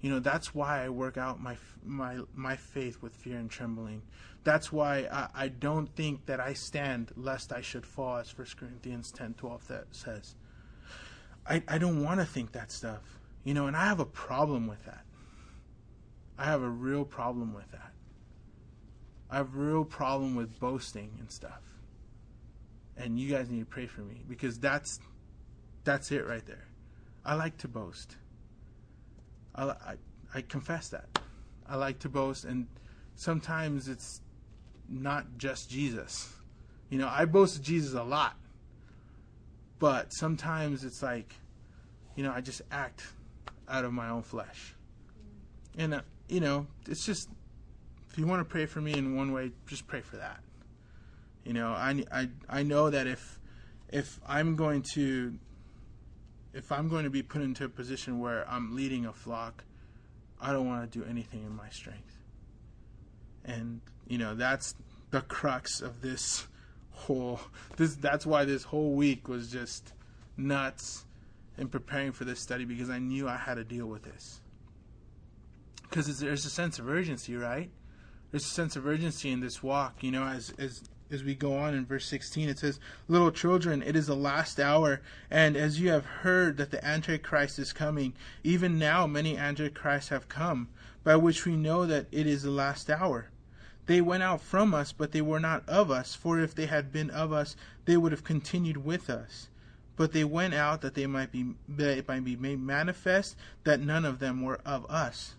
You know, that's why I work out my my my faith with fear and trembling. That's why I, I don't think that I stand lest I should fall, as 1 Corinthians ten twelve that says. I, I don't want to think that stuff. You know, and I have a problem with that. I have a real problem with that. I have a real problem with boasting and stuff. And you guys need to pray for me because that's that's it right there. I like to boast. I, I, I confess that. I like to boast, and sometimes it's not just Jesus. You know, I boast of Jesus a lot, but sometimes it's like, you know, I just act out of my own flesh. And, uh, you know, it's just, if you want to pray for me in one way, just pray for that. You know, I, I, I know that if, if I'm going to, if I'm going to be put into a position where I'm leading a flock, I don't want to do anything in my strength. And, you know, that's the crux of this whole, this, that's why this whole week was just nuts in preparing for this study because I knew I had to deal with this. Because there's a sense of urgency, right? There's a sense of urgency in this walk. You know, as as as we go on in verse 16, it says, "Little children, it is the last hour, and as you have heard that the Antichrist is coming, even now many Antichrists have come, by which we know that it is the last hour." They went out from us, but they were not of us, for if they had been of us, they would have continued with us but they went out that they might be that it might be made manifest that none of them were of us.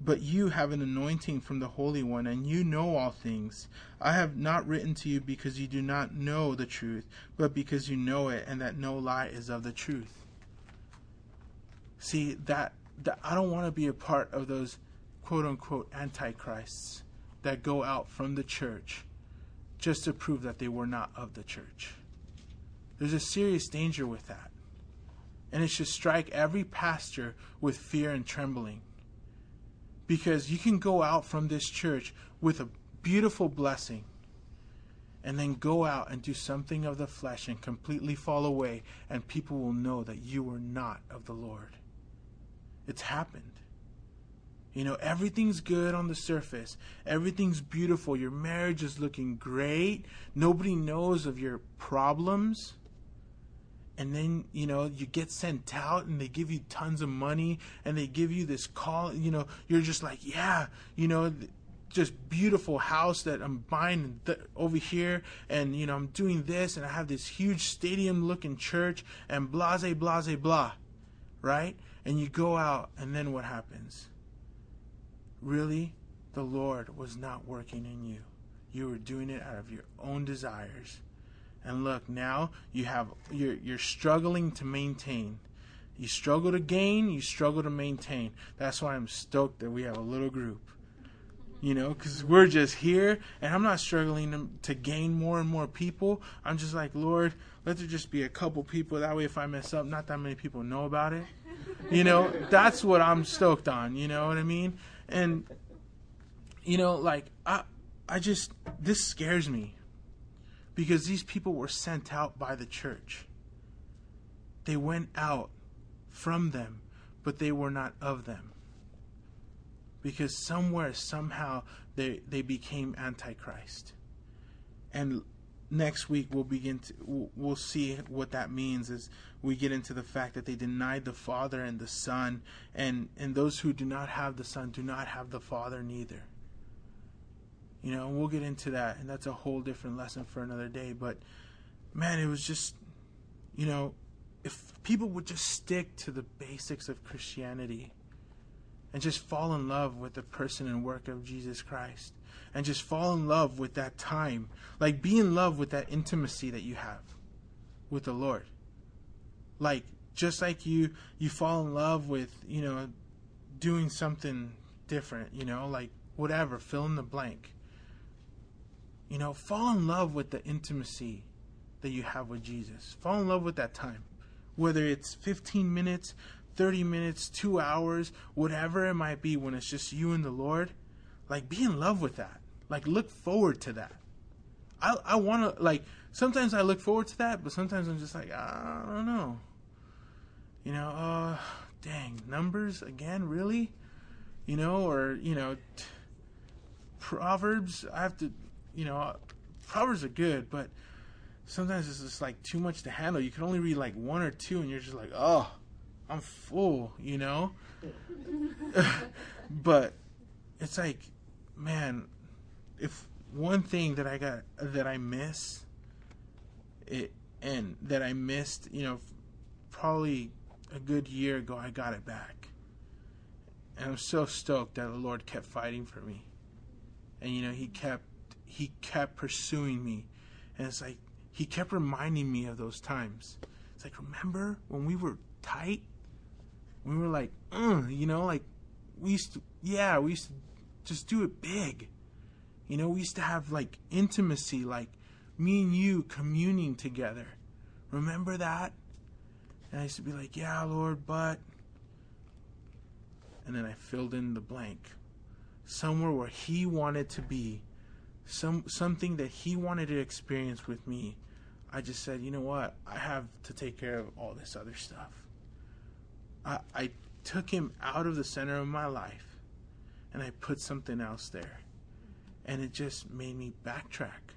But you have an anointing from the Holy One, and you know all things. I have not written to you because you do not know the truth, but because you know it, and that no lie is of the truth. See that that I don't want to be a part of those quote unquote antichrists that go out from the church just to prove that they were not of the church. There's a serious danger with that. And it should strike every pastor with fear and trembling. Because you can go out from this church with a beautiful blessing and then go out and do something of the flesh and completely fall away, and people will know that you were not of the Lord. It's happened. You know, everything's good on the surface. Everything's beautiful. Your marriage is looking great. Nobody knows of your problems. And then, you know, you get sent out and they give you tons of money and they give you this call. You know, you're just like, yeah, you know, just beautiful house that I'm buying th- over here, and you know I'm doing this, and I have this huge stadium-looking church, and blase, blah, blah, right? And you go out, and then what happens? Really, the Lord was not working in you. You were doing it out of your own desires. And look, now you have you're you're struggling to maintain. You struggle to gain, you struggle to maintain. That's why I'm stoked that we have a little group you know, because we're just here, and I'm not struggling to, to, gain more and more people. I'm just like, Lord, let there just be a couple people. That way, if I mess up, not that many people know about it. You know, that's what I'm stoked on. You know what I mean? And you know, like I, I just this scares me because these people were sent out by the church. They went out from them, but they were not of them. Because somewhere somehow they they became antichrist. And next week we'll begin to we'll see what that means as we get into the fact that they denied the father and the son. And and those who do not have the son do not have the father neither you know we'll get into that and that's a whole different lesson for another day but man it was just you know if people would just stick to the basics of christianity and just fall in love with the person and work of Jesus Christ and just fall in love with that time. Like be in love with that intimacy that you have with the Lord. Like just like you you fall in love with, you know, doing something different, you know, like whatever, fill in the blank. You know, fall in love with the intimacy that you have with Jesus. Fall in love with that time. Whether it's 15 minutes, 30 minutes, two hours, whatever it might be, when it's just you and the Lord, like be in love with that. Like look forward to that. I I want to like sometimes I look forward to that, but sometimes I'm just like I don't know. You know, uh, dang numbers again, really? You know, or you know, t- proverbs. I have to, you know, proverbs are good, but sometimes it's just like too much to handle. You can only read like one or two, and you're just like, oh I'm full, you know? (laughs) but it's like, man, if one thing that I got that I miss it and that I missed, you know, probably a good year ago I got it back. And I'm so stoked that the Lord kept fighting for me. And you know, he kept he kept pursuing me. And it's like he kept reminding me of those times. It's like, remember when we were tight? we were like, mm, you know, like we used to, yeah, we used to just do it big. You know, we used to have like intimacy, like me and you communing together. Remember that? And I used to be like, yeah, Lord, but. And then I filled in the blank. Somewhere where He wanted to be, some something that He wanted to experience with me. I just said, you know what? I have to take care of all this other stuff. I, I took him out of the center of my life and I put something else there. And it just made me backtrack.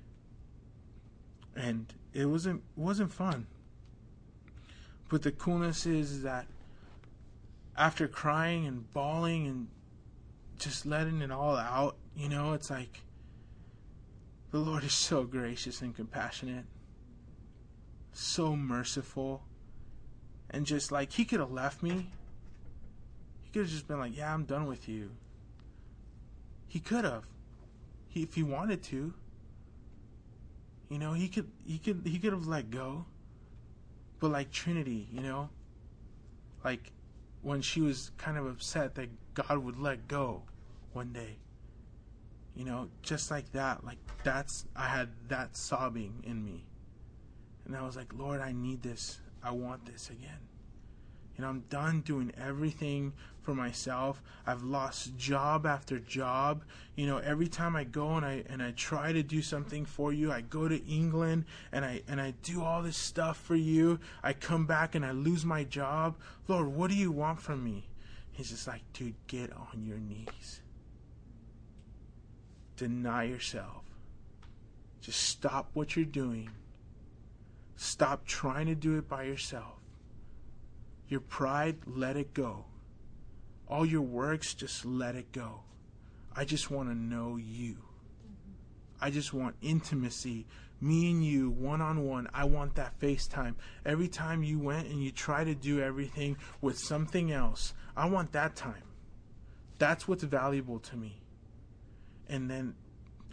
And it wasn't wasn't fun. But the coolness is that after crying and bawling and just letting it all out, you know, it's like the Lord is so gracious and compassionate, so merciful, and just like he could have left me. He could have just been like, "Yeah, I'm done with you." He could have, he if he wanted to. You know, he could he could he could have let go. But like Trinity, you know, like when she was kind of upset that God would let go one day. You know, just like that, like that's I had that sobbing in me. And I was like, Lord, I need this. I want this again. You know, I'm done doing everything for myself. I've lost job after job. You know, every time I go and I and I try to do something for you, I go to England and I and I do all this stuff for you. I come back and I lose my job. Lord, what do you want from me? He's just like, dude, get on your knees. Deny yourself. Just stop what you're doing. Stop trying to do it by yourself. Your pride, let it go. All your works, just let it go. I just want to know you. I just want intimacy, me and you, one on one. I want that FaceTime. Every time you went and you try to do everything with something else, I want that time. That's what's valuable to me. And then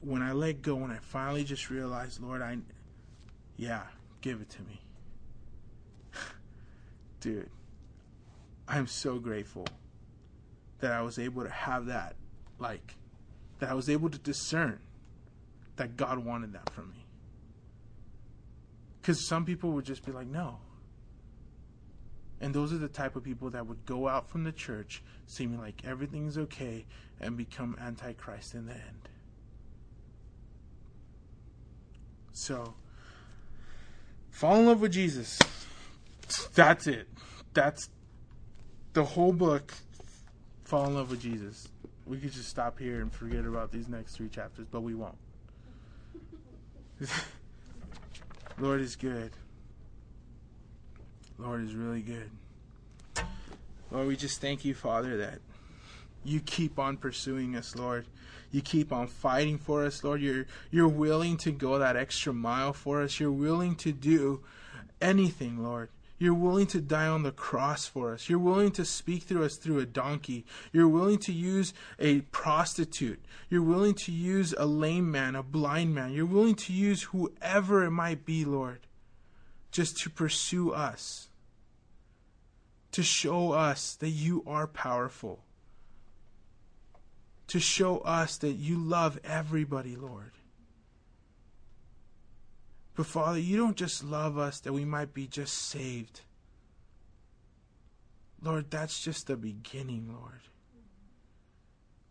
when I let go and I finally just realized, Lord, I, yeah, give it to me. (laughs) Dude, I'm so grateful that I was able to have that, like, that I was able to discern that God wanted that from me. Because some people would just be like, no. And those are the type of people that would go out from the church seeming like everything's okay and become antichrist in the end. So, fall in love with Jesus. That's it. That's the whole book. Fall in love with Jesus. We could just stop here and forget about these next three chapters, but we won't. (laughs) Lord is good. Lord is really good. Lord, we just thank you, Father, that you keep on pursuing us, Lord. You keep on fighting for us, Lord. You're you're willing to go that extra mile for us. You're willing to do anything, Lord. You're willing to die on the cross for us. You're willing to speak through us through a donkey. You're willing to use a prostitute. You're willing to use a lame man, a blind man. You're willing to use whoever it might be, Lord, just to pursue us, to show us that you are powerful, to show us that you love everybody, Lord. But Father, you don't just love us that we might be just saved. Lord, that's just the beginning, Lord.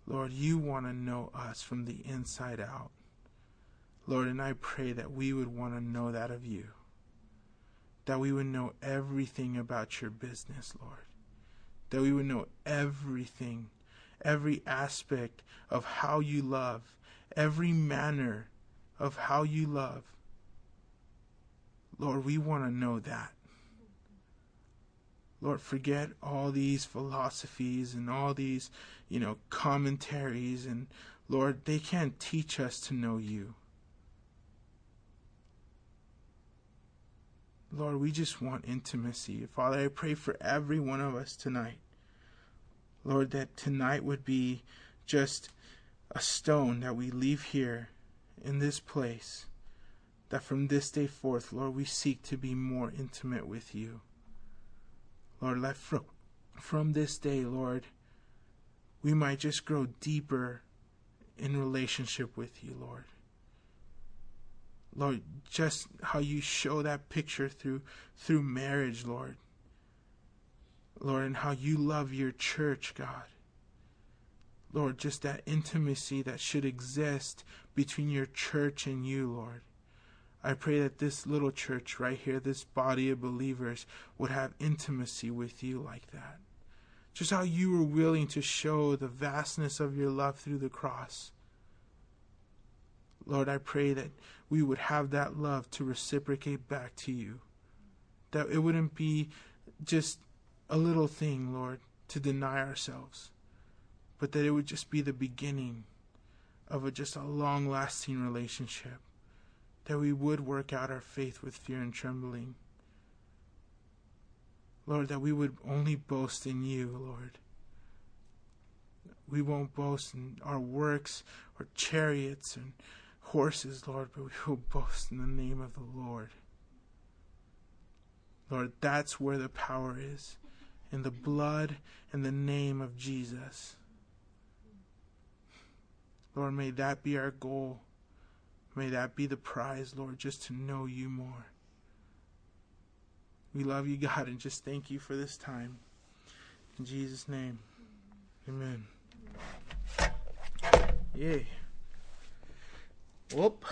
Lord, you want to know us from the inside out. Lord, and I pray that we would want to know that of you. That we would know everything about your business, Lord. That we would know everything, every aspect of how you love, every manner of how you love. Lord, we want to know that. Lord, forget all these philosophies and all these, you know, commentaries and Lord, they can't teach us to know you. Lord, we just want intimacy. Father, I pray for every one of us tonight. Lord, that tonight would be just a stone that we leave here in this place. That from this day forth, Lord, we seek to be more intimate with you. Lord, let from, from this day, Lord, we might just grow deeper in relationship with you, Lord. Lord, just how you show that picture through through marriage, Lord. Lord, and how you love your church, God. Lord, just that intimacy that should exist between your church and you, Lord. I pray that this little church right here, this body of believers, would have intimacy with you like that. Just how you were willing to show the vastness of your love through the cross. Lord, I pray that we would have that love to reciprocate back to you. That it wouldn't be just a little thing, Lord, to deny ourselves, but that it would just be the beginning of a, just a long lasting relationship. That we would work out our faith with fear and trembling. Lord, that we would only boast in you, Lord. We won't boast in our works or chariots and horses, Lord, but we will boast in the name of the Lord. Lord, that's where the power is. in the blood and the name of Jesus. Lord, may that be our goal. May that be the prize, Lord, just to know you more. We love you, God, and just thank you for this time. In Jesus' name, amen. Yay. Whoop.